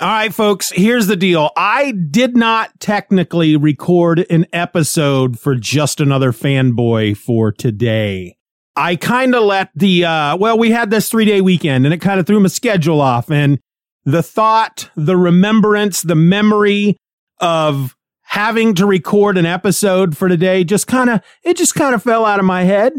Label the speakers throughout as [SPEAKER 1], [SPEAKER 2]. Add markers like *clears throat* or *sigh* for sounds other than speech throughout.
[SPEAKER 1] All right, folks, here's the deal. I did not technically record an episode for just another fanboy for today. I kind of let the, uh, well, we had this three day weekend and it kind of threw my schedule off and the thought, the remembrance, the memory of having to record an episode for today just kind of, it just kind of fell out of my head.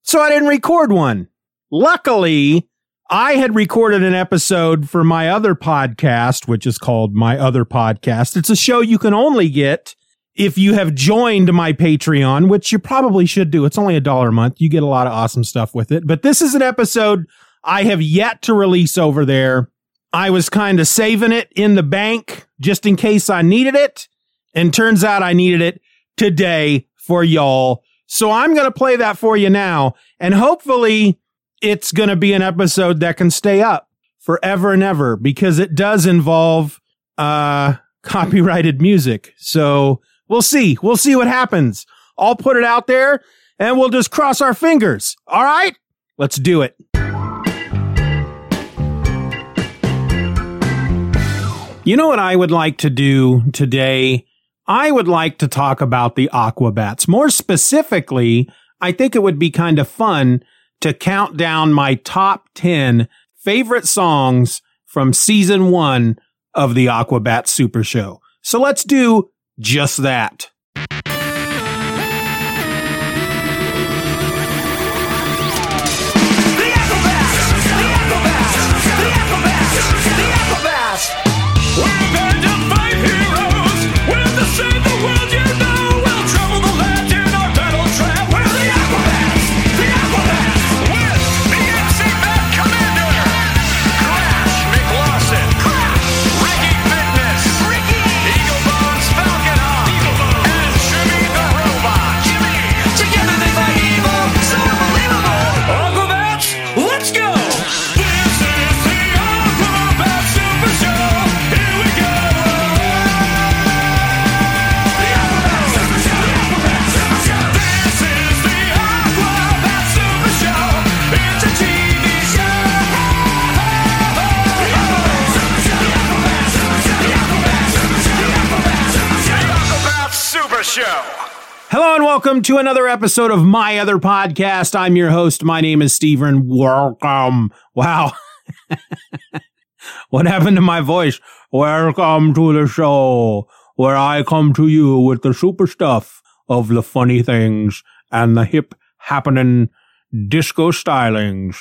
[SPEAKER 1] So I didn't record one. Luckily, I had recorded an episode for my other podcast, which is called My Other Podcast. It's a show you can only get if you have joined my Patreon, which you probably should do. It's only a dollar a month. You get a lot of awesome stuff with it. But this is an episode I have yet to release over there. I was kind of saving it in the bank just in case I needed it. And turns out I needed it today for y'all. So I'm going to play that for you now. And hopefully it's going to be an episode that can stay up forever and ever because it does involve uh copyrighted music. So we'll see. We'll see what happens. I'll put it out there and we'll just cross our fingers. All right? Let's do it. You know what I would like to do today? I would like to talk about the Aquabats. More specifically, I think it would be kind of fun to count down my top 10 favorite songs from season one of the Aquabat Super Show. So let's do just that. Hello and welcome to another episode of my other podcast. I'm your host. My name is Steven. Welcome. Wow. *laughs* what happened to my voice? Welcome to the show where I come to you with the super stuff of the funny things and the hip happening disco stylings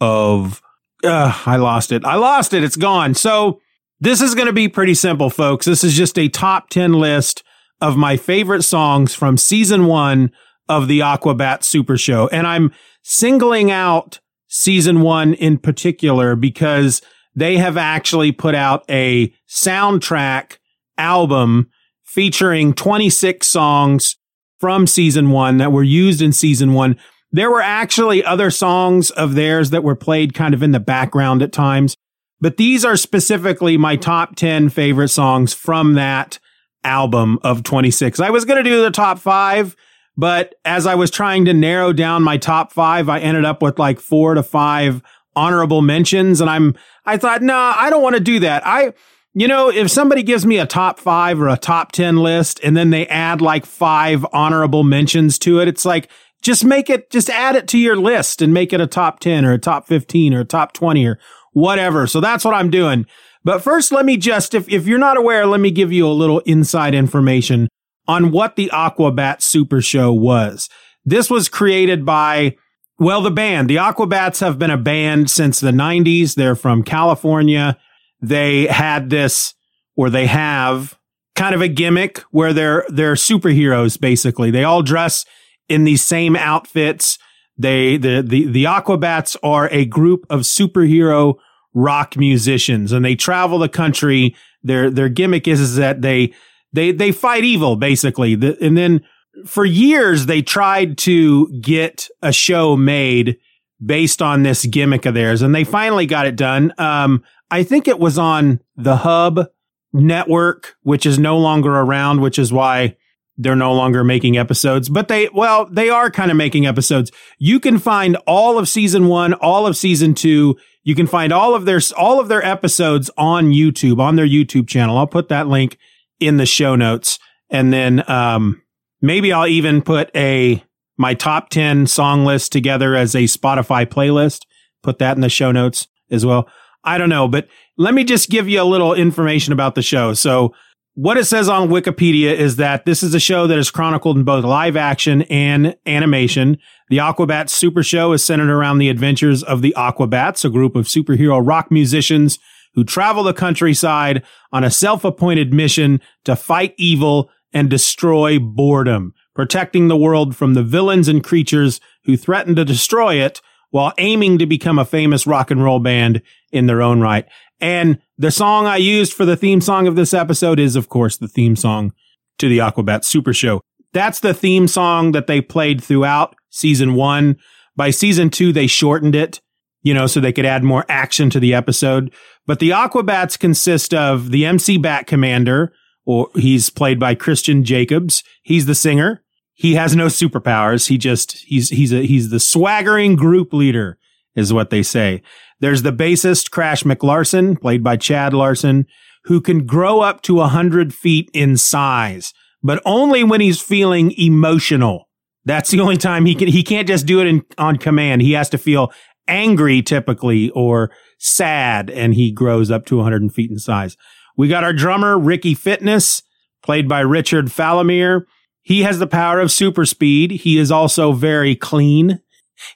[SPEAKER 1] of, uh, I lost it. I lost it. It's gone. So this is going to be pretty simple, folks. This is just a top 10 list of my favorite songs from season one of the Aquabat Super Show. And I'm singling out season one in particular because they have actually put out a soundtrack album featuring 26 songs from season one that were used in season one. There were actually other songs of theirs that were played kind of in the background at times, but these are specifically my top 10 favorite songs from that album of 26. I was going to do the top five, but as I was trying to narrow down my top five, I ended up with like four to five honorable mentions. And I'm, I thought, no, nah, I don't want to do that. I, you know, if somebody gives me a top five or a top 10 list and then they add like five honorable mentions to it, it's like, just make it, just add it to your list and make it a top 10 or a top 15 or a top 20 or whatever. So that's what I'm doing. But first, let me just, if, if you're not aware, let me give you a little inside information on what the Aquabat Super Show was. This was created by, well, the band. The Aquabats have been a band since the 90s. They're from California. They had this, or they have kind of a gimmick where they're, they're superheroes, basically. They all dress in these same outfits. They, the, the, the Aquabats are a group of superhero rock musicians and they travel the country. Their, their gimmick is, is that they, they, they fight evil, basically. The, and then for years, they tried to get a show made based on this gimmick of theirs and they finally got it done. Um, I think it was on the Hub network, which is no longer around, which is why they're no longer making episodes, but they, well, they are kind of making episodes. You can find all of season one, all of season two. You can find all of their, all of their episodes on YouTube, on their YouTube channel. I'll put that link in the show notes. And then, um, maybe I'll even put a, my top 10 song list together as a Spotify playlist. Put that in the show notes as well. I don't know, but let me just give you a little information about the show. So what it says on Wikipedia is that this is a show that is chronicled in both live action and animation. The Aquabats Super Show is centered around the adventures of the Aquabats, a group of superhero rock musicians who travel the countryside on a self-appointed mission to fight evil and destroy boredom, protecting the world from the villains and creatures who threaten to destroy it while aiming to become a famous rock and roll band in their own right. And the song I used for the theme song of this episode is, of course, the theme song to the Aquabat Super Show. That's the theme song that they played throughout season one. By season two, they shortened it, you know, so they could add more action to the episode. But the Aquabats consist of the MC Bat Commander, or he's played by Christian Jacobs. He's the singer. He has no superpowers. He just, he's, he's a, he's the swaggering group leader is what they say. There's the bassist Crash McLarson, played by Chad Larson, who can grow up to a hundred feet in size, but only when he's feeling emotional. That's the only time he can, he can't just do it in, on command. He has to feel angry typically or sad and he grows up to 100 feet in size. We got our drummer, Ricky Fitness, played by Richard Falomir. He has the power of super speed. He is also very clean.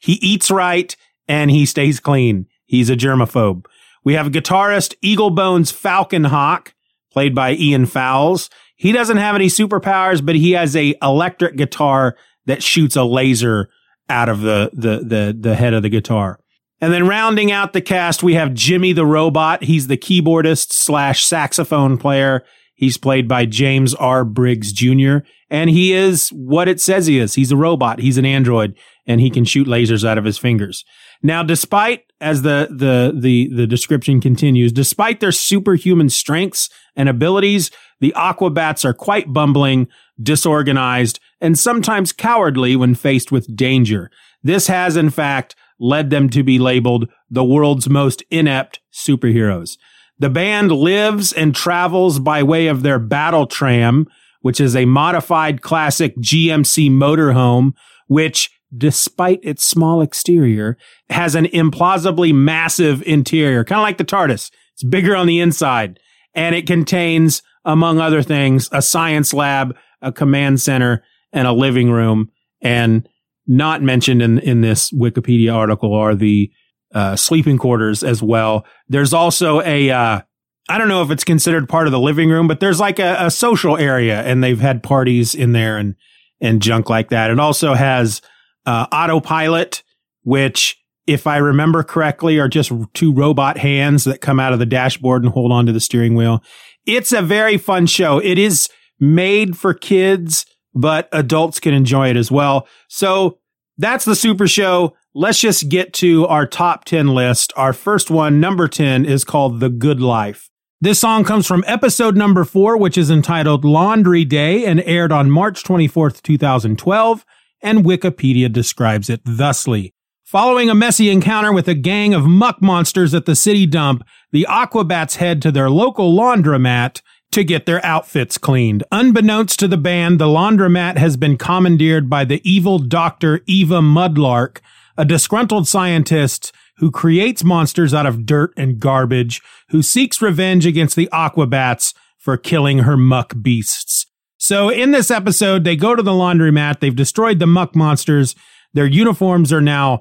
[SPEAKER 1] He eats right and he stays clean. He's a germaphobe. We have guitarist Eagle Bones Falcon Hawk, played by Ian Fowles. He doesn't have any superpowers, but he has a electric guitar that shoots a laser out of the, the, the, the head of the guitar. And then rounding out the cast, we have Jimmy the Robot. He's the keyboardist slash saxophone player. He's played by James R. Briggs Jr. And he is what it says he is. He's a robot. He's an android and he can shoot lasers out of his fingers. Now, despite, as the, the, the, the description continues, despite their superhuman strengths and abilities, the Aquabats are quite bumbling, disorganized, and sometimes cowardly when faced with danger. This has, in fact, led them to be labeled the world's most inept superheroes. The band lives and travels by way of their battle tram, which is a modified classic GMC motorhome, which despite its small exterior, has an implausibly massive interior, kind of like the TARDIS. It's bigger on the inside and it contains, among other things, a science lab, a command center, and a living room. And not mentioned in, in this Wikipedia article are the uh, sleeping quarters as well. There's also a, uh, I don't know if it's considered part of the living room, but there's like a, a social area and they've had parties in there and, and junk like that. It also has uh, autopilot, which, if I remember correctly, are just two robot hands that come out of the dashboard and hold onto the steering wheel. It's a very fun show. It is made for kids, but adults can enjoy it as well. So that's the super show. Let's just get to our top 10 list. Our first one, number 10, is called The Good Life. This song comes from episode number four, which is entitled Laundry Day and aired on March 24th, 2012 and Wikipedia describes it thusly. Following a messy encounter with a gang of muck monsters at the city dump, the Aquabats head to their local laundromat to get their outfits cleaned. Unbeknownst to the band, the laundromat has been commandeered by the evil Dr. Eva Mudlark, a disgruntled scientist who creates monsters out of dirt and garbage, who seeks revenge against the Aquabats for killing her muck beasts. So in this episode, they go to the laundromat. They've destroyed the muck monsters. Their uniforms are now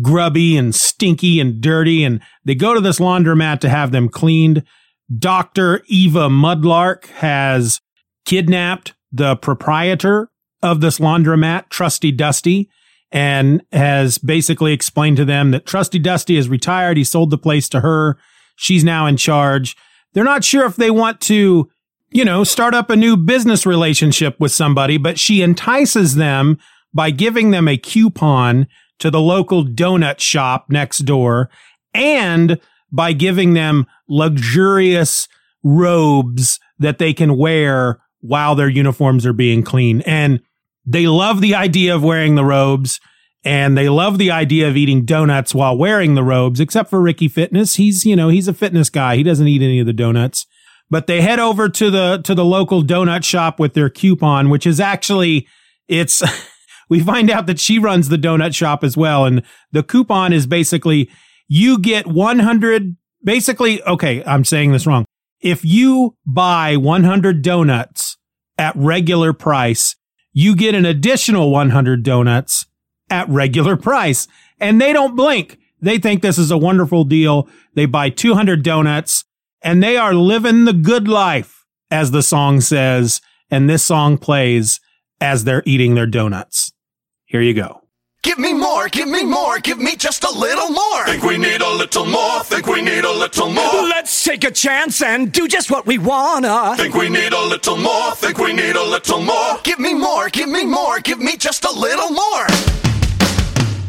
[SPEAKER 1] grubby and stinky and dirty. And they go to this laundromat to have them cleaned. Dr. Eva Mudlark has kidnapped the proprietor of this laundromat, Trusty Dusty, and has basically explained to them that Trusty Dusty is retired. He sold the place to her. She's now in charge. They're not sure if they want to, you know, start up a new business relationship with somebody, but she entices them by giving them a coupon to the local donut shop next door and by giving them luxurious robes that they can wear while their uniforms are being cleaned. And they love the idea of wearing the robes and they love the idea of eating donuts while wearing the robes, except for Ricky Fitness. He's, you know, he's a fitness guy. He doesn't eat any of the donuts. But they head over to the to the local donut shop with their coupon, which is actually it's *laughs* we find out that she runs the donut shop as well and the coupon is basically you get 100 basically okay, I'm saying this wrong. If you buy 100 donuts at regular price, you get an additional 100 donuts at regular price. And they don't blink. They think this is a wonderful deal. They buy 200 donuts and they are living the good life, as the song says. And this song plays as they're eating their donuts. Here you go.
[SPEAKER 2] Give me more, give me more, give me just a little more.
[SPEAKER 3] Think we need a little more, think we need a little more.
[SPEAKER 4] Let's take a chance and do just what we wanna.
[SPEAKER 3] Think we need a little more, think we need a little more.
[SPEAKER 2] Give me more, give me more, give me just a little more.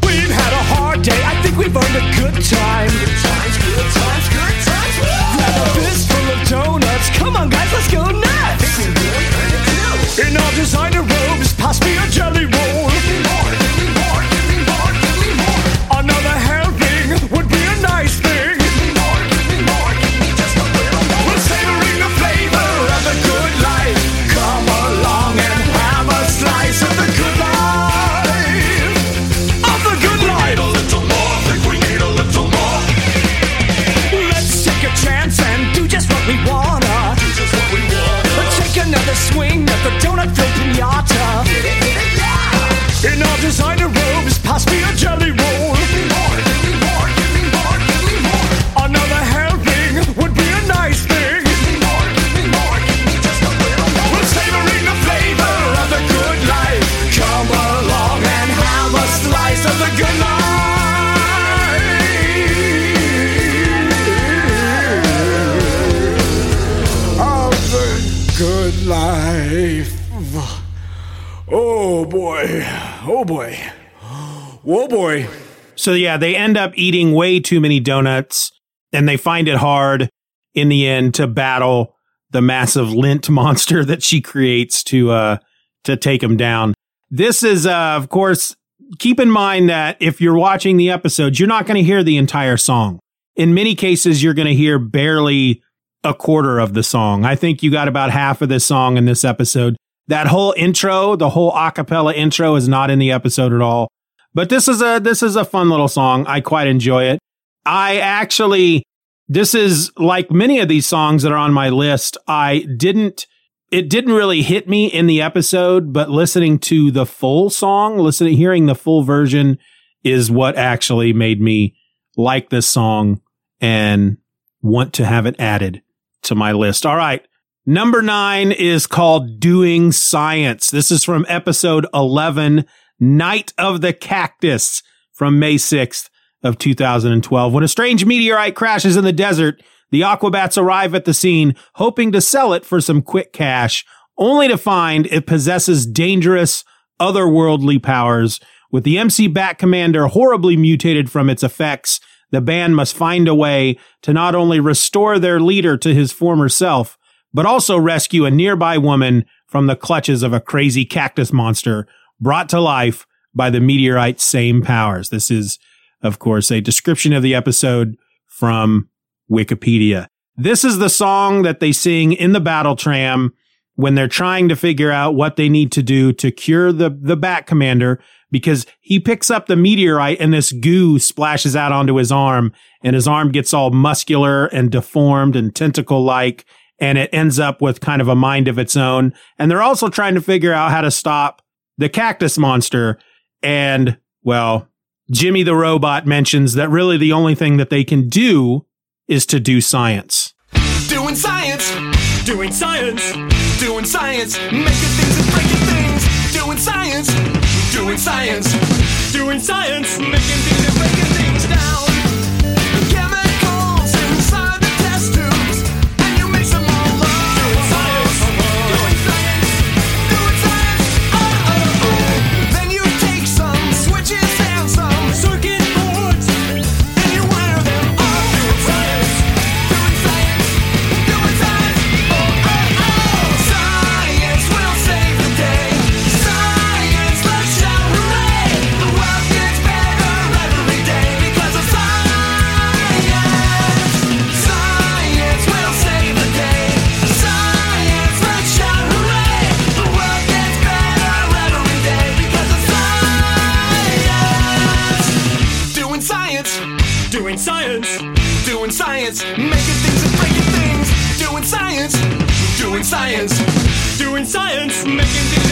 [SPEAKER 4] We've had a hard day, I think we've earned a good time.
[SPEAKER 2] Good times, good times, good times.
[SPEAKER 4] Grab a fist full of donuts, come on guys, let's go nuts.
[SPEAKER 2] Think we really earned it too.
[SPEAKER 4] In our designer robes, pass me a jelly roll. Oh boy. Oh boy.
[SPEAKER 1] So yeah, they end up eating way too many donuts and they find it hard in the end to battle the massive lint *laughs* monster that she creates to uh to take him down. This is uh of course keep in mind that if you're watching the episodes, you're not going to hear the entire song. In many cases, you're going to hear barely a quarter of the song. I think you got about half of this song in this episode. That whole intro, the whole acapella intro is not in the episode at all. But this is a this is a fun little song. I quite enjoy it. I actually this is like many of these songs that are on my list. I didn't it didn't really hit me in the episode, but listening to the full song, listening hearing the full version is what actually made me like this song and want to have it added to my list. All right. Number nine is called Doing Science. This is from episode 11, Night of the Cactus from May 6th of 2012. When a strange meteorite crashes in the desert, the Aquabats arrive at the scene, hoping to sell it for some quick cash, only to find it possesses dangerous, otherworldly powers. With the MC Bat Commander horribly mutated from its effects, the band must find a way to not only restore their leader to his former self, but also rescue a nearby woman from the clutches of a crazy cactus monster brought to life by the meteorite's same powers. This is, of course, a description of the episode from Wikipedia. This is the song that they sing in the battle tram when they're trying to figure out what they need to do to cure the, the Bat Commander because he picks up the meteorite and this goo splashes out onto his arm and his arm gets all muscular and deformed and tentacle like and it ends up with kind of a mind of its own. And they're also trying to figure out how to stop the cactus monster. And well, Jimmy the robot mentions that really the only thing that they can do is to do science.
[SPEAKER 2] Doing science,
[SPEAKER 4] Doing science.
[SPEAKER 2] doing science, making things and breaking things. Doing science, doing science,
[SPEAKER 4] Doing science. Making things and breaking science.
[SPEAKER 2] Doing science. Making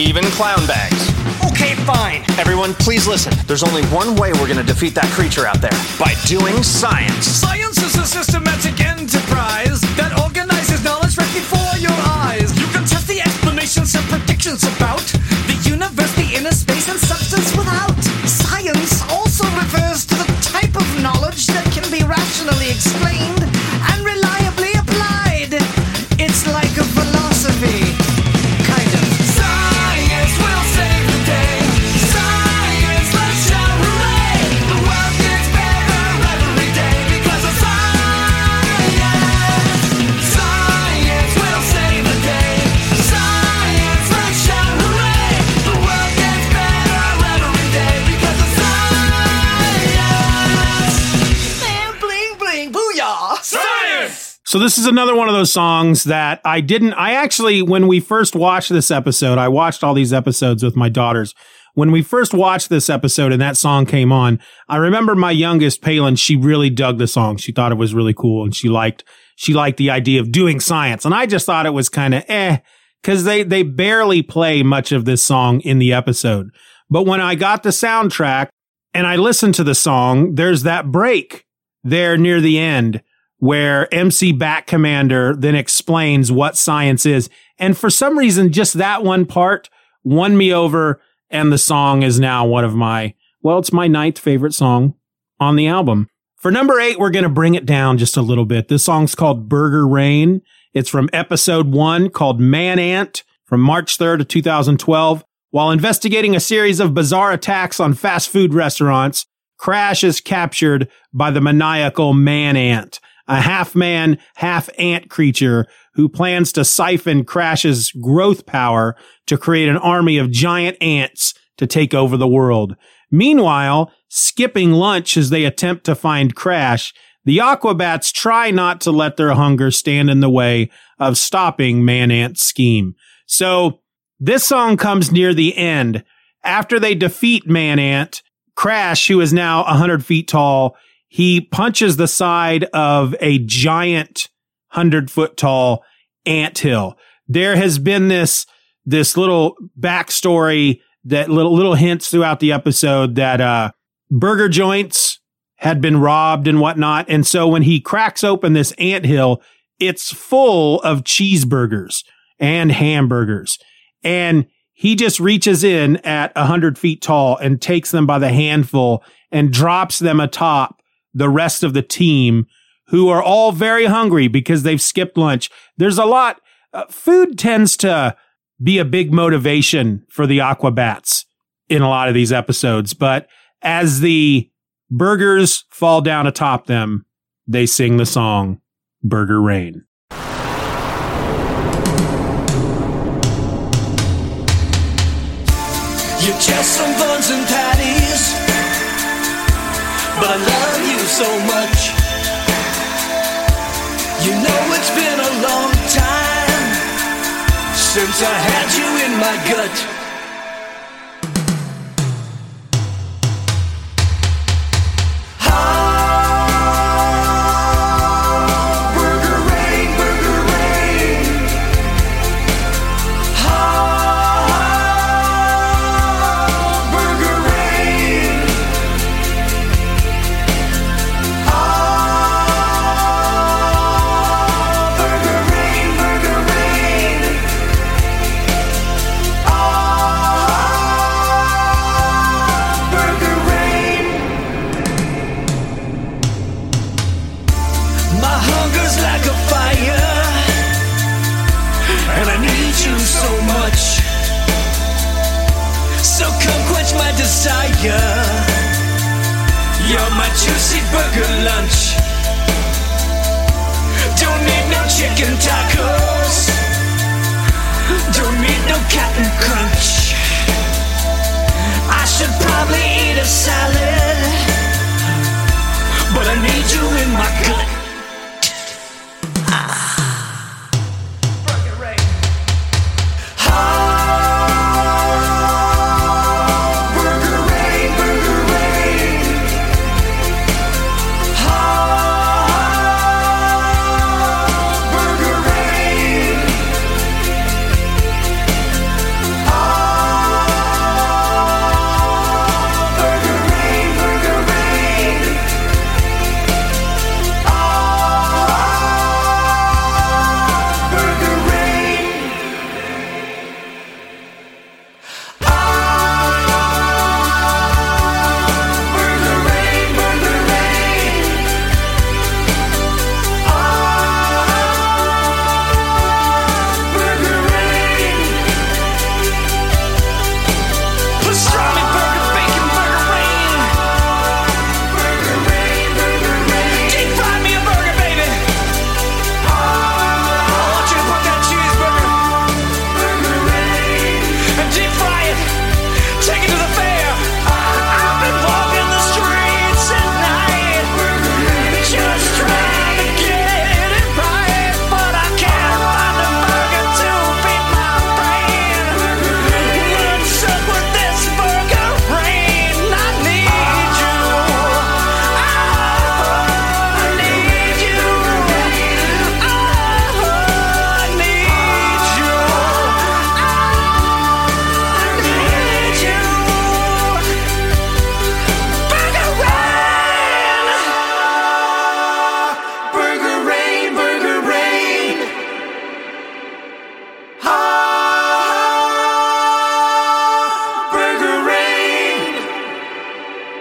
[SPEAKER 5] even clown bags.
[SPEAKER 4] Okay, fine.
[SPEAKER 5] Everyone, please listen. There's only one way we're gonna defeat that creature out there by doing science.
[SPEAKER 4] Science is a systematic enterprise that organizes knowledge right before your eyes. You can test the explanations and predictions about
[SPEAKER 1] So this is another one of those songs that I didn't, I actually, when we first watched this episode, I watched all these episodes with my daughters. When we first watched this episode and that song came on, I remember my youngest, Palin, she really dug the song. She thought it was really cool and she liked, she liked the idea of doing science. And I just thought it was kind of eh, cause they, they barely play much of this song in the episode. But when I got the soundtrack and I listened to the song, there's that break there near the end where MC Bat Commander then explains what science is. And for some reason, just that one part won me over. And the song is now one of my, well, it's my ninth favorite song on the album. For number eight, we're going to bring it down just a little bit. This song's called Burger Rain. It's from episode one called Man Ant from March 3rd of 2012. While investigating a series of bizarre attacks on fast food restaurants, Crash is captured by the maniacal Man Ant, a half man, half ant creature who plans to siphon Crash's growth power to create an army of giant ants to take over the world. Meanwhile, skipping lunch as they attempt to find Crash, the Aquabats try not to let their hunger stand in the way of stopping Man Ant's scheme. So this song comes near the end. After they defeat Man Ant, Crash, who is now 100 feet tall, he punches the side of a giant 100 foot tall ant hill. There has been this, this little backstory that little, little hints throughout the episode that, uh, burger joints had been robbed and whatnot. And so when he cracks open this ant hill, it's full of cheeseburgers and hamburgers. And he just reaches in at a hundred feet tall and takes them by the handful and drops them atop the rest of the team who are all very hungry because they've skipped lunch. There's a lot, uh, food tends to be a big motivation for the Aquabats in a lot of these episodes. But as the burgers fall down atop them, they sing the song Burger Rain.
[SPEAKER 4] You're just some buns and patties, but love you so much. You know it's been a long time since I had you in my gut. Ah,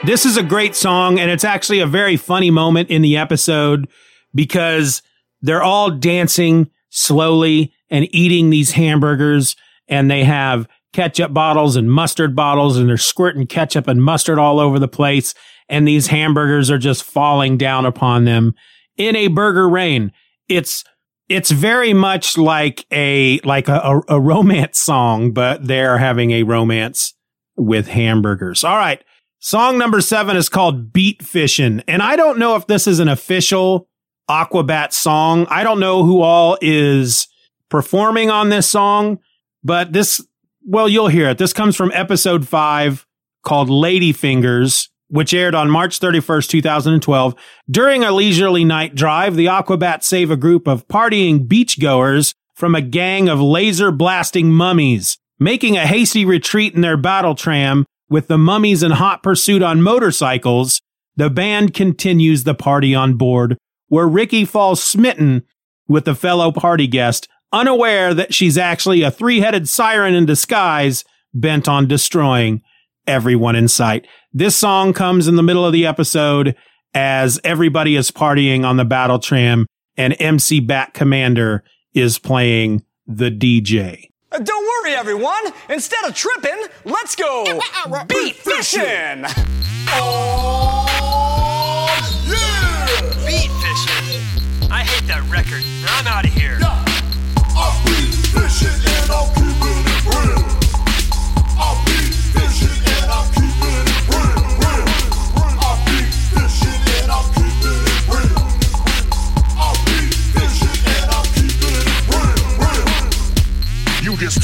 [SPEAKER 4] This
[SPEAKER 1] is a great song, and it's actually a very funny moment in the episode because they're all dancing slowly and eating these hamburgers, and they have ketchup bottles and mustard bottles, and they're squirting ketchup and mustard all over the place, and these hamburgers are just falling down upon them in a burger rain. It's it's very much like a like a, a, romance song, but they're having a romance with hamburgers. All right. Song number seven is called Beat Fishing. And I don't know if this is an official Aquabat song. I don't know who all is performing on this song, but this, well, you'll hear it. This comes from episode five called Lady Fingers, which aired on March 31st, 2012. During a leisurely night drive, the Aquabats save a group of partying beachgoers from a gang of laser blasting mummies. Making a hasty retreat in their battle tram with the mummies in hot pursuit on motorcycles, the band continues the party on board, where Ricky falls smitten with a fellow party guest, unaware that she's actually a three headed siren in disguise bent on destroying everyone in sight. This song comes in the middle of the episode as everybody is partying on the battle tram and MC Bat Commander is playing the DJ.
[SPEAKER 4] Uh, Don't worry, everyone. Instead of tripping, let's go beat fishing.
[SPEAKER 6] Yeah, Beat fishing. I hate that record. I'm out of here.
[SPEAKER 3] I'll be fishing and I'll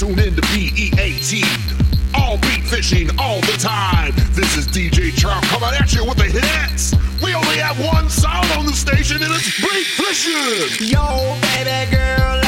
[SPEAKER 3] tune in to BEAT. All beat fishing all the time. This is DJ Charm coming at you with the hits. We only have one sound on the station and it's beat fishing.
[SPEAKER 2] Yo, baby girl,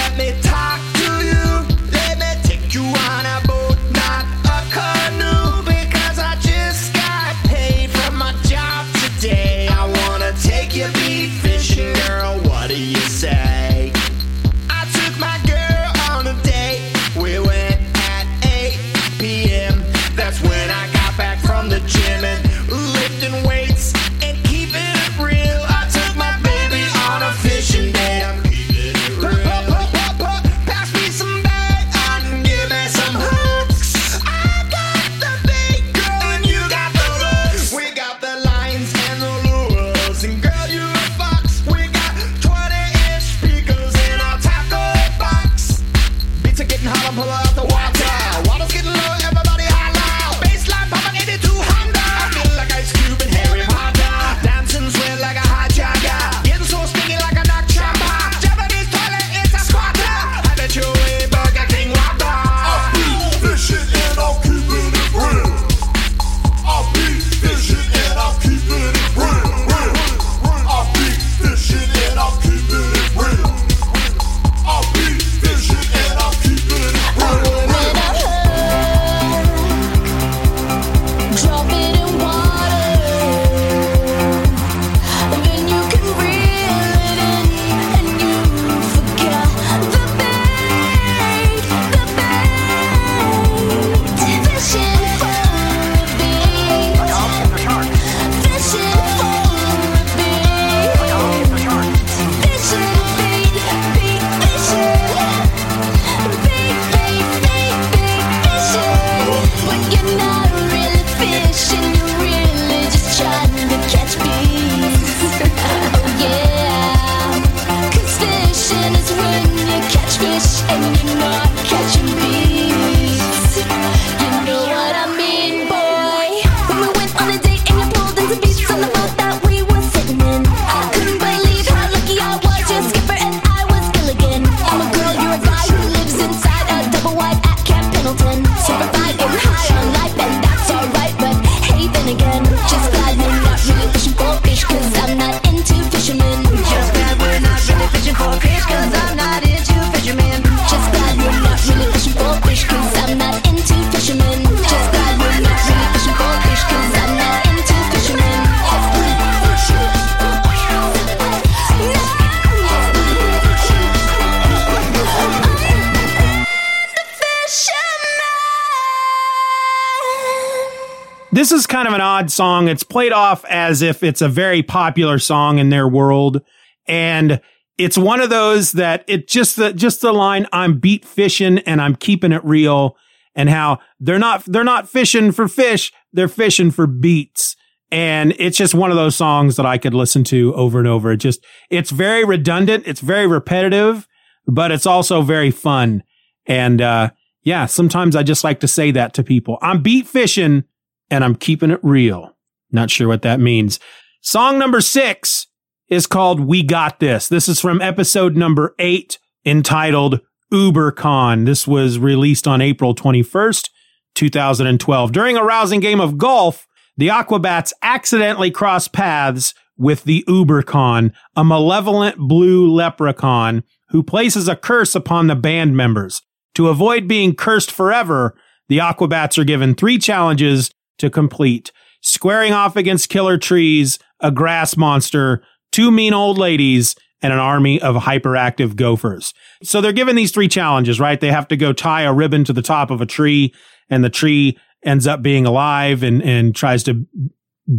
[SPEAKER 1] song. It's played off as if it's a very popular song in their world. And it's one of those that it just the, just the line, I'm beat fishing and I'm keeping it real and how they're not, they're not fishing for fish. They're fishing for beats. And it's just one of those songs that I could listen to over and over. It just, it's very redundant. It's very repetitive, but it's also very fun. And, uh, yeah, sometimes I just like to say that to people. I'm beat fishing and I'm keeping it real. Not sure what that means. Song number six is called We Got This. This is from episode number eight entitled UberCon. This was released on April 21st, 2012. During a rousing game of golf, the Aquabats accidentally cross paths with the UberCon, a malevolent blue leprechaun who places a curse upon the band members. To avoid being cursed forever, the Aquabats are given three challenges to complete. Squaring off against killer trees, a grass monster, two mean old ladies, and an army of hyperactive gophers. So they're given these three challenges, right? They have to go tie a ribbon to the top of a tree and the tree ends up being alive and, and tries to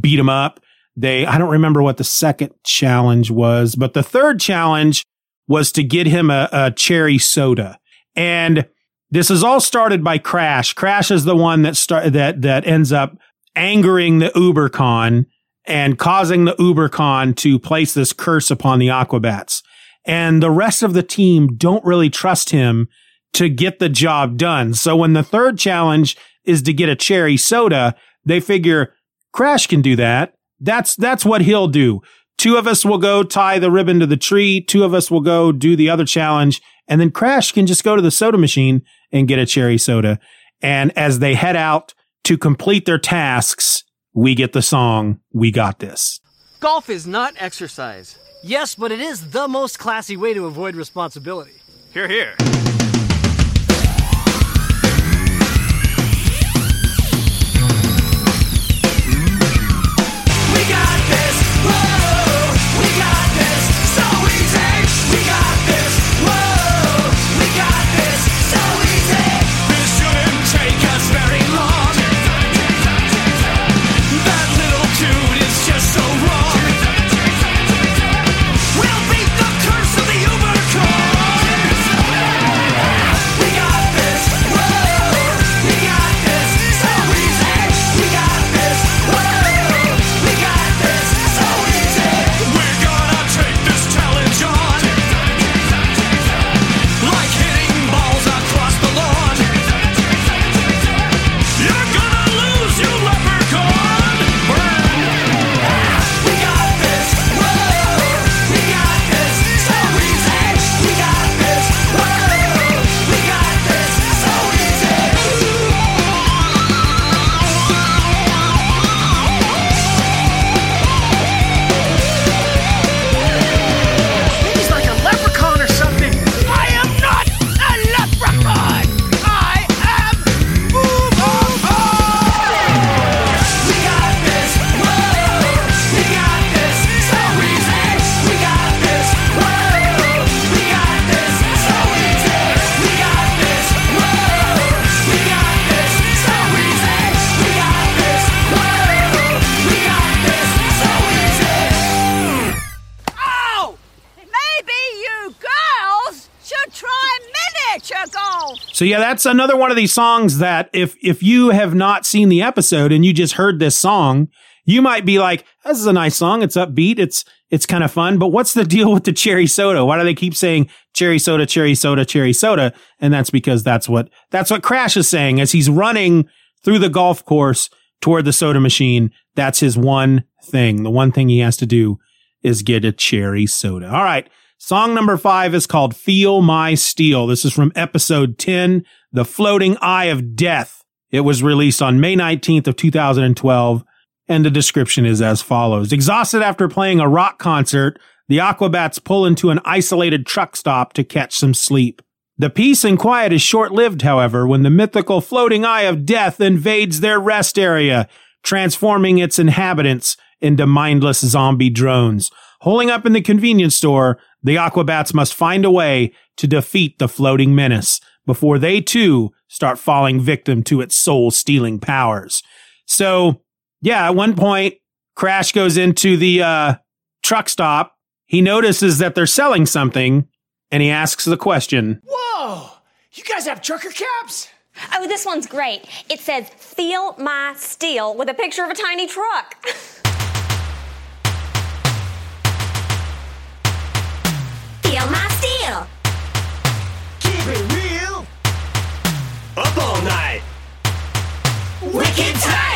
[SPEAKER 1] beat him up. They, I don't remember what the second challenge was, but the third challenge was to get him a, a cherry soda. And this is all started by Crash. Crash is the one that start, that, that ends up angering the UberCon and causing the UberCon to place this curse upon the Aquabats. And the rest of the team don't really trust him to get the job done. So when the third challenge is to get a cherry soda, they figure Crash can do that. That's, that's what he'll do. Two of us will go tie the ribbon to the tree. Two of us will go do the other challenge. And then Crash can just go to the soda machine and get a cherry soda. And as they head out to complete their tasks, we get the song, We Got This.
[SPEAKER 7] Golf is not exercise.
[SPEAKER 5] Yes, but it is the most classy way to avoid responsibility.
[SPEAKER 4] Here, here.
[SPEAKER 2] So
[SPEAKER 1] yeah, that's another one of these songs that if if you have not seen the episode and you just heard this song, you might be like, "This is a nice song. It's upbeat. It's it's kind of fun." But what's the *laughs* deal with the cherry soda? Why do they keep saying cherry soda, cherry soda, cherry soda? And that's because that's what that's what Crash is saying as he's running through the golf course toward the soda machine. That's his one thing. The one thing he has to do is get a cherry soda. All right. Song number five is called Feel My Steel. This is from episode 10, The Floating Eye of Death. It was released on May 19th of 2012. And the description is as follows. Exhausted after playing a rock concert, the Aquabats pull into an isolated truck stop to catch some sleep. The peace and quiet is short-lived, however, when the mythical floating eye of death invades their rest area, transforming its inhabitants into mindless zombie drones. Holing up in the convenience store, the Aquabats must find a way to defeat the floating menace before they too start falling victim to its soul stealing powers. So, yeah, at one point, Crash goes into the uh, truck stop. He notices that they're selling something and he asks the question.
[SPEAKER 5] Whoa! You guys have trucker caps?
[SPEAKER 8] Oh, this one's great. It says, Feel My Steel with a picture of a tiny truck. *laughs* Feel my steel.
[SPEAKER 2] Keep it real. Up all night. Wicked tight.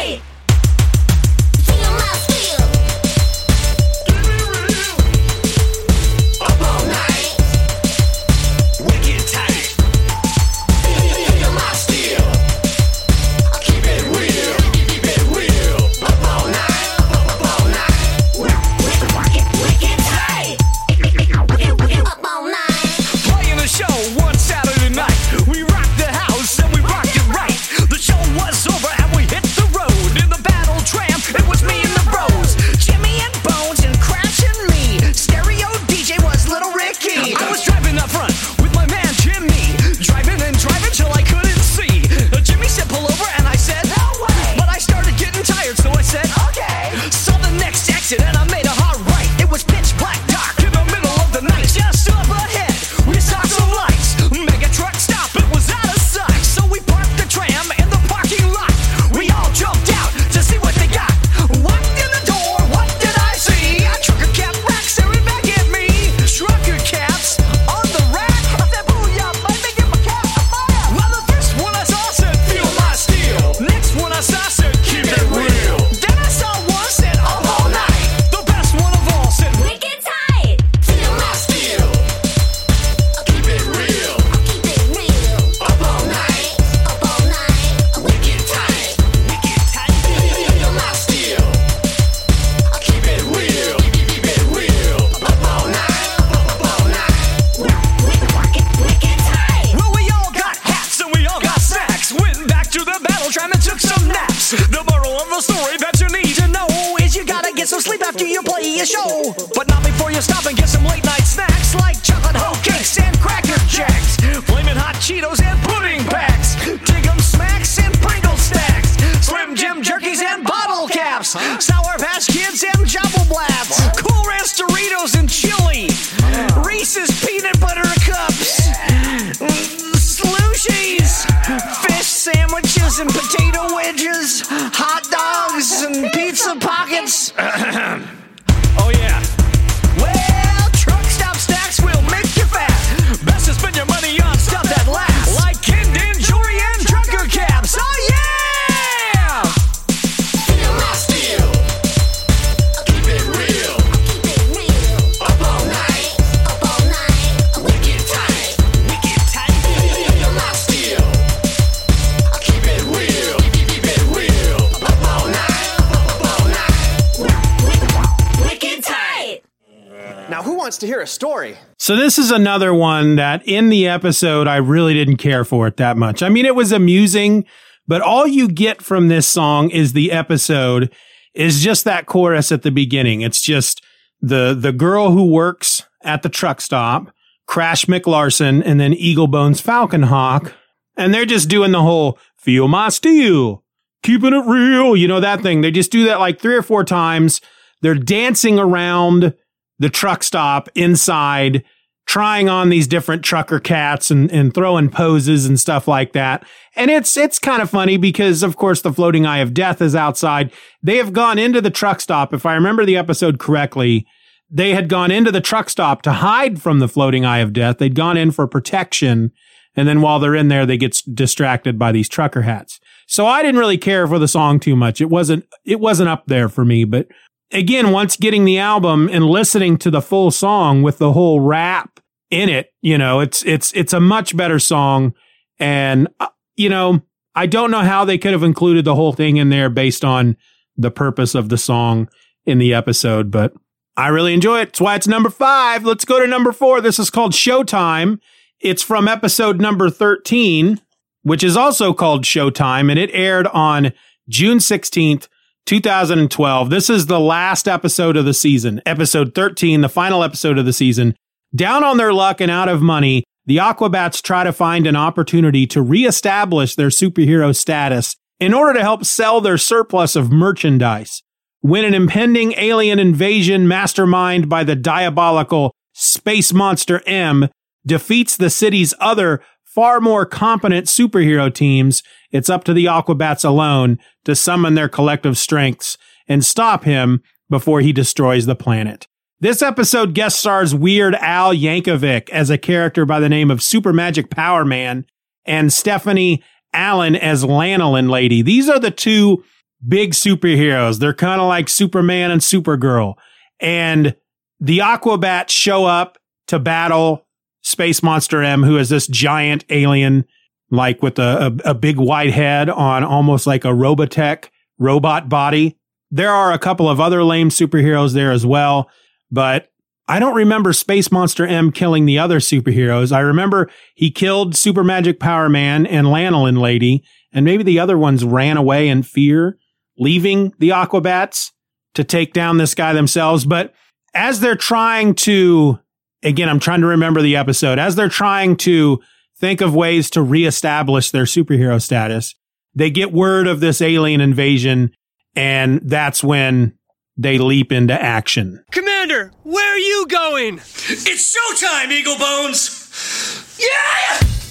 [SPEAKER 5] Story?
[SPEAKER 1] So this is another one that in the episode I really didn't care for it that much. I mean, it was amusing, but all you get from this song is the episode is just that chorus at the beginning. It's just the the girl who works at the truck stop, Crash McLarson, and then Eagle Bones Falcon Hawk, and they're just doing the whole "Feel My Steel," keeping it real, you know that thing. They just do that like three or four times. They're dancing around the truck stop inside, trying on these different trucker cats and, and throwing poses and stuff like that. And it's it's kind of funny because of course the floating eye of death is outside. They have gone into the truck stop. If I remember the episode correctly, they had gone into the truck stop to hide from the floating eye of death. They'd gone in for protection. And then while they're in there, they get distracted by these trucker hats. So I didn't really care for the song too much. It wasn't, it wasn't up there for me, but again, once getting the album and listening to the full song with the whole rap in it, you know, it's it's it's a much better song. And uh, you know, I don't know how they could have included the whole thing in there based on the purpose of the song in the episode, but I really enjoy it. That's why it's number five. Let's go to number four. This is called Showtime. It's from episode number 13, which is also called Showtime, and it aired on June 16th, 2012. This is the last episode of the season, episode 13, the final episode of the season. Down on their luck and out of money, the Aquabats try to find an opportunity to reestablish their superhero status in order to help sell their surplus of merchandise. When an impending alien invasion mastermind by the diabolical Space Monster M defeats the city's other far more competent superhero teams, it's up to the Aquabats alone to summon their collective strengths and stop him before he destroys the planet. This episode guest stars Weird Al Yankovic as a character by the name of Super Magic Power Man and Stephanie Allen as Lanolin Lady. These are the two big superheroes. They're kind of like Superman and Supergirl. And the Aquabats show up to battle Space Monster M, who is this giant alien, like with a, a, a big white head on almost like a Robotech robot body. There are a couple of other lame superheroes there as well, but I don't remember Space Monster M killing the other superheroes. I remember he killed Super Magic Power Man and Lanolin Lady, and maybe the other ones ran away in fear, leaving the Aquabats to take down this guy themselves. But as they're trying to, again, I'm trying to remember the episode, as they're trying to think of ways to reestablish their superhero status, they get word of this alien invasion, and that's when they leap into action.
[SPEAKER 6] Commander, where are you going?
[SPEAKER 4] It's showtime, Eagle Bones! Yeah!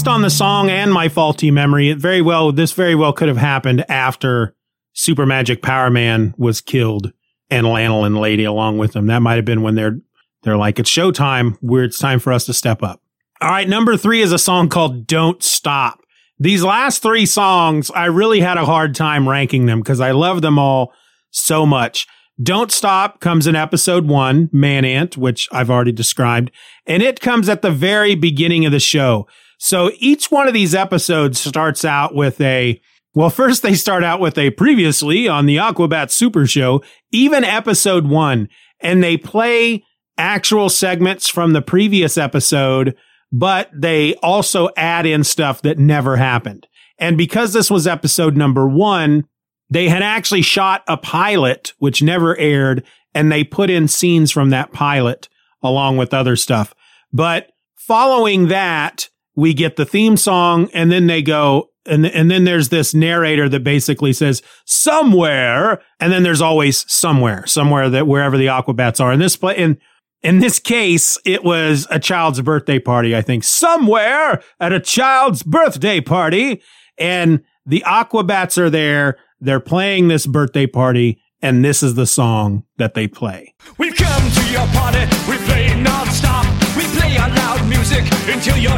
[SPEAKER 1] Based on the song and my faulty memory, it very well this very well could have happened after Super Magic Power Man was killed and Lanolin and Lady along with him. That might have been when they're they're like, it's showtime. Where it's time for us to step up. All right, number three is a song called "Don't Stop." These last three songs, I really had a hard time ranking them because I love them all so much. Don't Stop comes in episode one, Man Ant, which I've already described, and it comes at the very beginning of the show. So each one of these episodes starts out with a, well, first they start out with a previously on the Aquabat Super Show, even episode one, and they play actual segments from the previous episode, but they also add in stuff that never happened. And because this was episode number one, they had actually shot a pilot, which never aired, and they put in scenes from that pilot along with other stuff. But following that, we get the theme song and then they go, and, and then there's this narrator that basically says somewhere, and then there's always somewhere, somewhere that wherever the Aquabats are. In this play, in, in this case, it was a child's birthday party, I think, somewhere at a child's birthday party. And the Aquabats are there. They're playing this birthday party. And this is the song that they play.
[SPEAKER 4] We've come to your party, we play non-stop. We play our loud music until your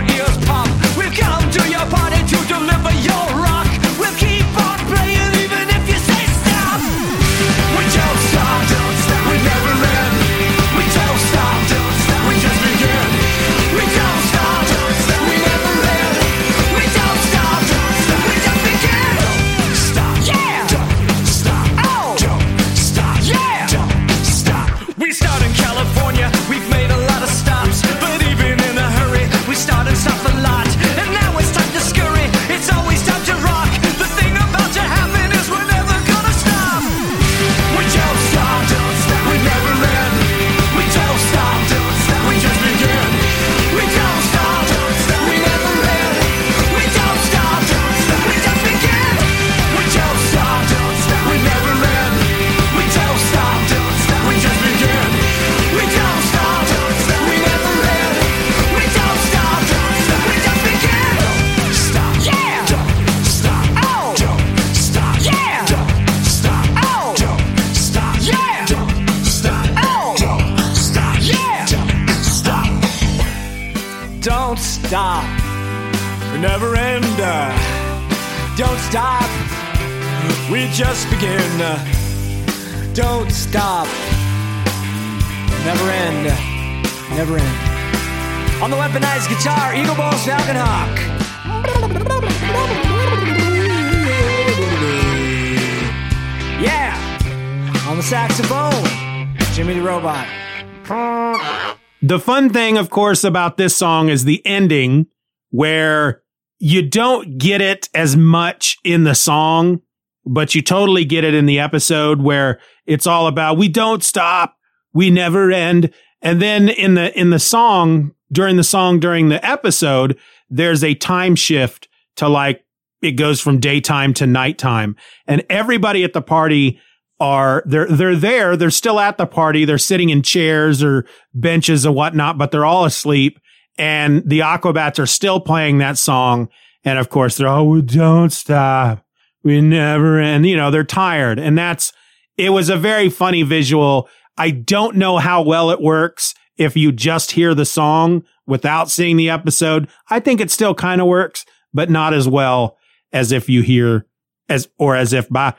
[SPEAKER 4] The
[SPEAKER 1] fun thing, of course, about this song is the ending where you don't get it as much in the song, but you totally get it in the episode where it's all about we don't stop, we never end. And then in the in the song, during the song during the episode, there's a time shift to like it goes from daytime to nighttime. And everybody at the party are they're they're there, they're still at the party, they're sitting in chairs or benches or whatnot, but they're all asleep. And the Aquabats are still playing that song. And of course, they're, oh, we don't stop. We never end. You know, they're tired. And that's, it was a very funny visual. I don't know how well it works if you just hear the song without seeing the episode. I think it still kind of works, but not as well as if you hear as, or as if by,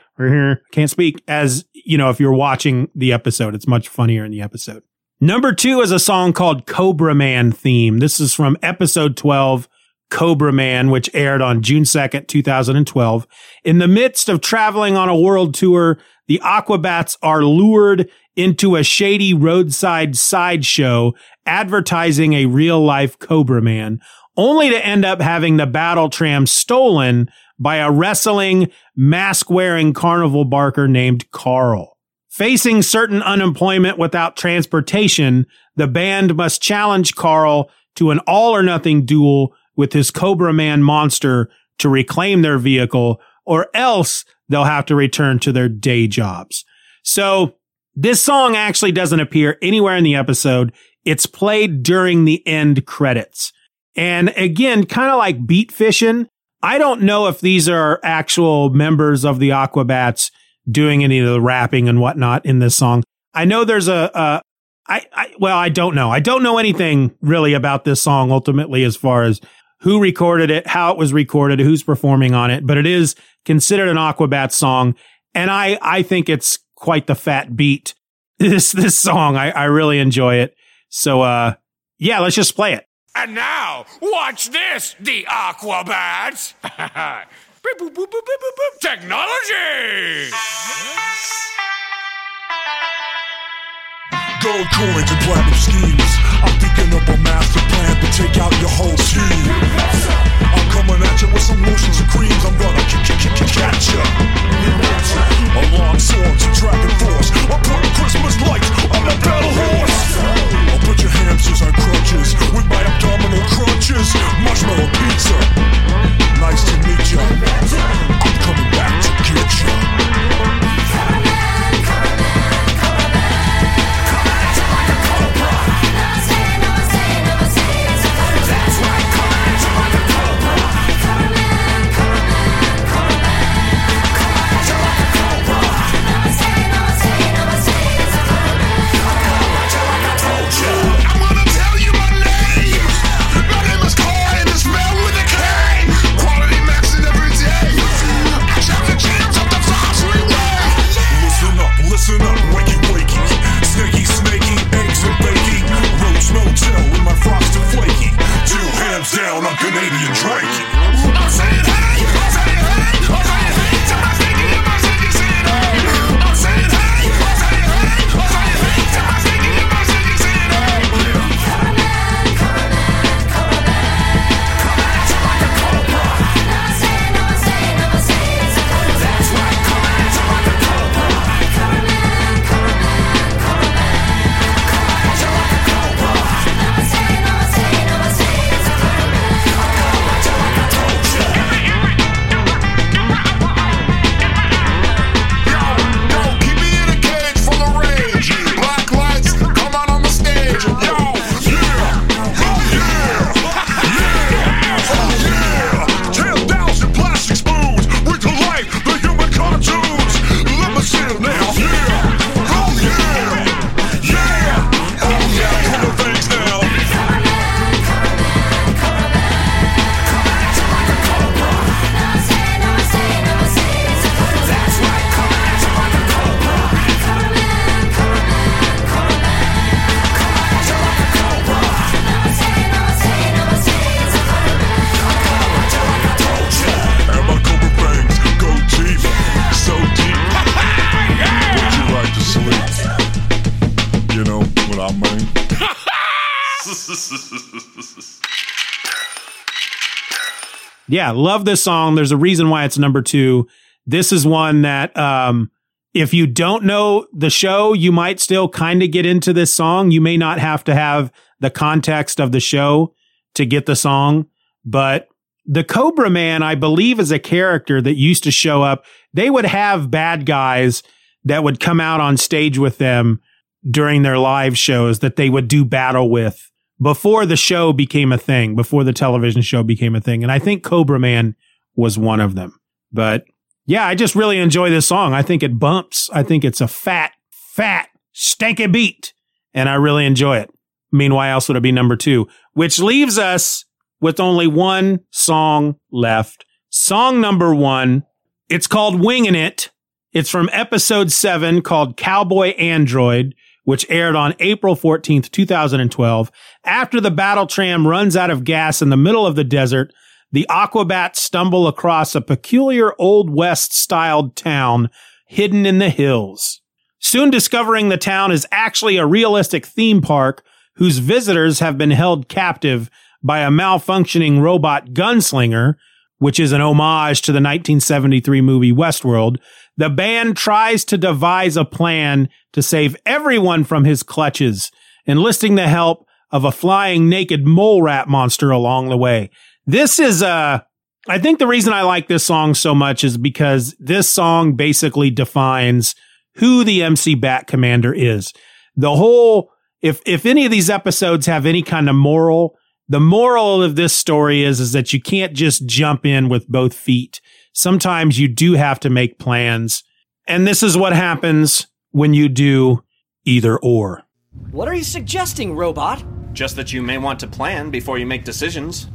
[SPEAKER 1] can't speak as, you know, if you're watching the episode, it's much funnier in the episode. Number two is a song called Cobra Man theme. This is from episode 12, Cobra Man, which aired on June 2nd, 2012. In the midst of traveling on a world tour, the Aquabats are lured into a shady roadside sideshow advertising a real life Cobra Man, only to end up having the battle tram stolen by a wrestling, mask wearing carnival barker named Carl. Facing certain unemployment without transportation, the band must challenge Carl to an all or nothing duel with his Cobra Man monster to reclaim their vehicle, or else they'll have to return to their day jobs. So this song actually doesn't appear anywhere in the episode. It's played during the end credits. And again, kind of like beat fishing. I don't know if these are actual members of the Aquabats doing any of the rapping and whatnot in this song. I know there's a, a I, I, well, I don't know. I don't know anything really about this song ultimately as far as who recorded it, how it was recorded, who's performing on it, but it is considered an Aquabats song. And I, I think it's quite the fat beat. *laughs* This, this song, I, I really enjoy it. So, uh, yeah, let's just play it.
[SPEAKER 9] And now, watch this, the Aquabats. *laughs* Technology.
[SPEAKER 3] Gold coins and platinum schemes. I'm thinking up a master plan to take out your whole team. I'm coming at you with some lotions and creams. I'm gonna catch ya. Alarm swords and dragon force. I'm putting Christmas lights on my battle horse. Hamsters on crutches with my abdominal crunches. Marshmallow pizza. Nice to meet ya. I'm coming back to get ya. Down, I'm Canadian Drakey.
[SPEAKER 2] Yeah,
[SPEAKER 1] love this song. There's a reason why it's number two. This is one that, um, if you don't know the show, you might still kind of get into this song. You may not have to have the context of the show to get the song, but the Cobra Man, I believe, is a character that used to show up. They would have bad guys that would come out on stage with them during their live shows that they would do battle with before the show became a thing, before the television show became a thing. And I think Cobra Man was one of them. But yeah, I just really enjoy this song. I think it bumps. I think it's a fat, fat, stanky beat. And I really enjoy it. I mean, why else would it be number two? Which leaves us with only one song left. Song number one. It's called Winging It. It's from episode seven called Cowboy Android, which aired on April 14th, 2012. After the battle tram runs out of gas in the middle of the desert, the Aquabats stumble across a peculiar Old West styled town hidden in the hills. Soon discovering the town is actually a realistic theme park whose visitors have been held captive by a malfunctioning robot gunslinger, which is an homage to the 1973 movie Westworld. The band tries to devise a plan to save everyone from his clutches, enlisting the help of a flying naked mole rat monster along the way. This is uh I think the reason I like this song so much is because this song basically defines who the MC Bat Commander is. The whole if if any of these episodes have any kind of moral, the moral of this story is, is that you can't just jump in with both feet. Sometimes you do have to make plans. And this is what happens when you do either or.
[SPEAKER 4] What are you suggesting, robot?
[SPEAKER 5] Just that you may want to plan before you make decisions.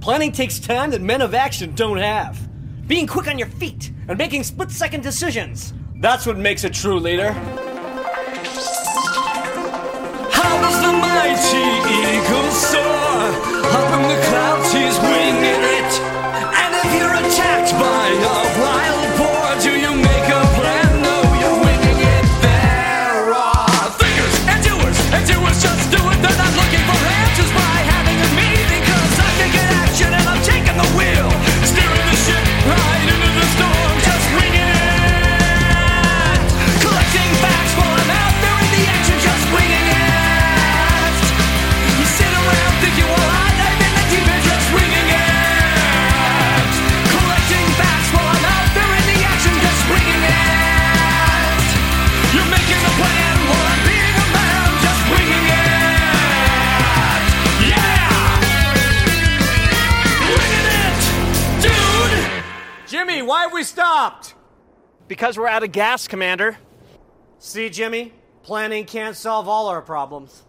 [SPEAKER 4] Planning takes time that men of action don't have. Being quick on your feet and making split second decisions. That's what makes a true leader. How does the mighty eagle soar? Up in the clouds, he's winging it. Attacked by a wild
[SPEAKER 5] Because we're out of gas, Commander.
[SPEAKER 10] See, Jimmy, planning can't solve all our problems.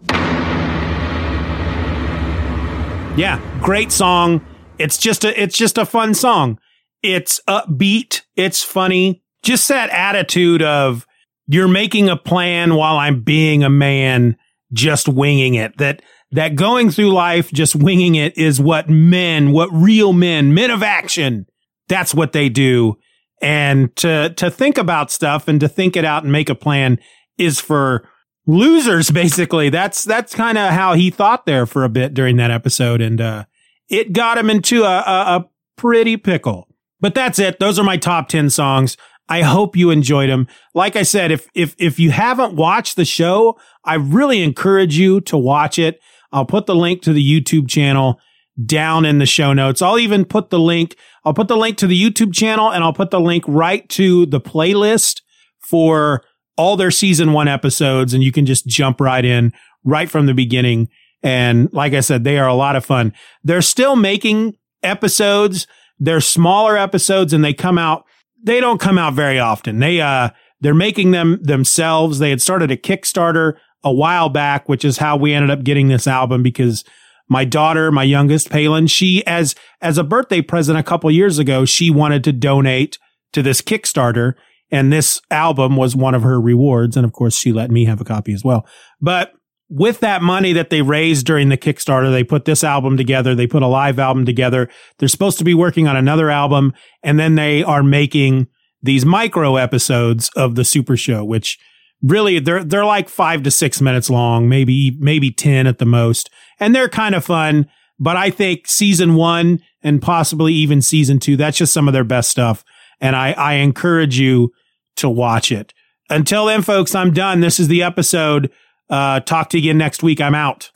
[SPEAKER 1] Yeah, great song. It's just a it's just a fun song. It's upbeat, it's funny. Just that attitude of you're making a plan while I'm being a man, just winging it. That that going through life just winging it is what men, what real men, men of action, that's what they do. And to to think about stuff and to think it out and make a plan is for losers *laughs* basically. That's that's kind of how he thought there for a bit during that episode. And uh it got him into a, a, a pretty pickle. But that's it. Those are my top 10 songs. I hope you enjoyed them like i said if if if you haven't watched the show i really encourage you to watch it. I'll put the link to the youtube channel down in the show notes i'll even put the link i'll put the link to the youtube channel and i'll put the link right to the playlist for all their season one episodes and you can just jump right in right from the beginning. And like I said, they are a lot of fun. They're still making episodes. They're smaller episodes and they come out, they don't come out very often. They, uh, they're making them themselves. They had started a Kickstarter a while back, which is how we ended up getting this album because my daughter, my youngest, Palin, she, as, as a birthday present a couple years ago, she wanted to donate to this Kickstarter. And this album was one of her rewards. And of course, she let me have a copy as well. But with that money that they raised during the Kickstarter, they put this album together. They put a live album together. They're supposed to be working on another album. And then they are making these micro episodes of the Super Show, which really they're, they're like five to six minutes long, maybe, maybe 10 at the most. And they're kind of fun. But I think season one and possibly even season two, that's just some of their best stuff. And I, I encourage you to watch it. Until then, folks, I'm done. This is the episode. Uh, talk to you again next week. I'm out.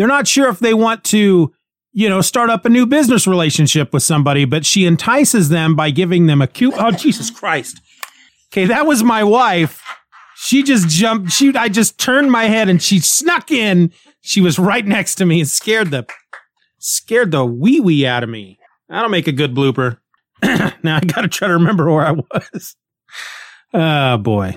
[SPEAKER 1] They're not sure if they want to, you know, start up a new business relationship with somebody, but she entices them by giving them a cute. Oh, Jesus Christ. Okay, that was my wife. She just jumped. She, I just turned my head and she snuck in. She was right next to me and scared the, scared the wee wee out of me. That'll make a good blooper. *clears throat* now I gotta try to remember where I was. Oh boy.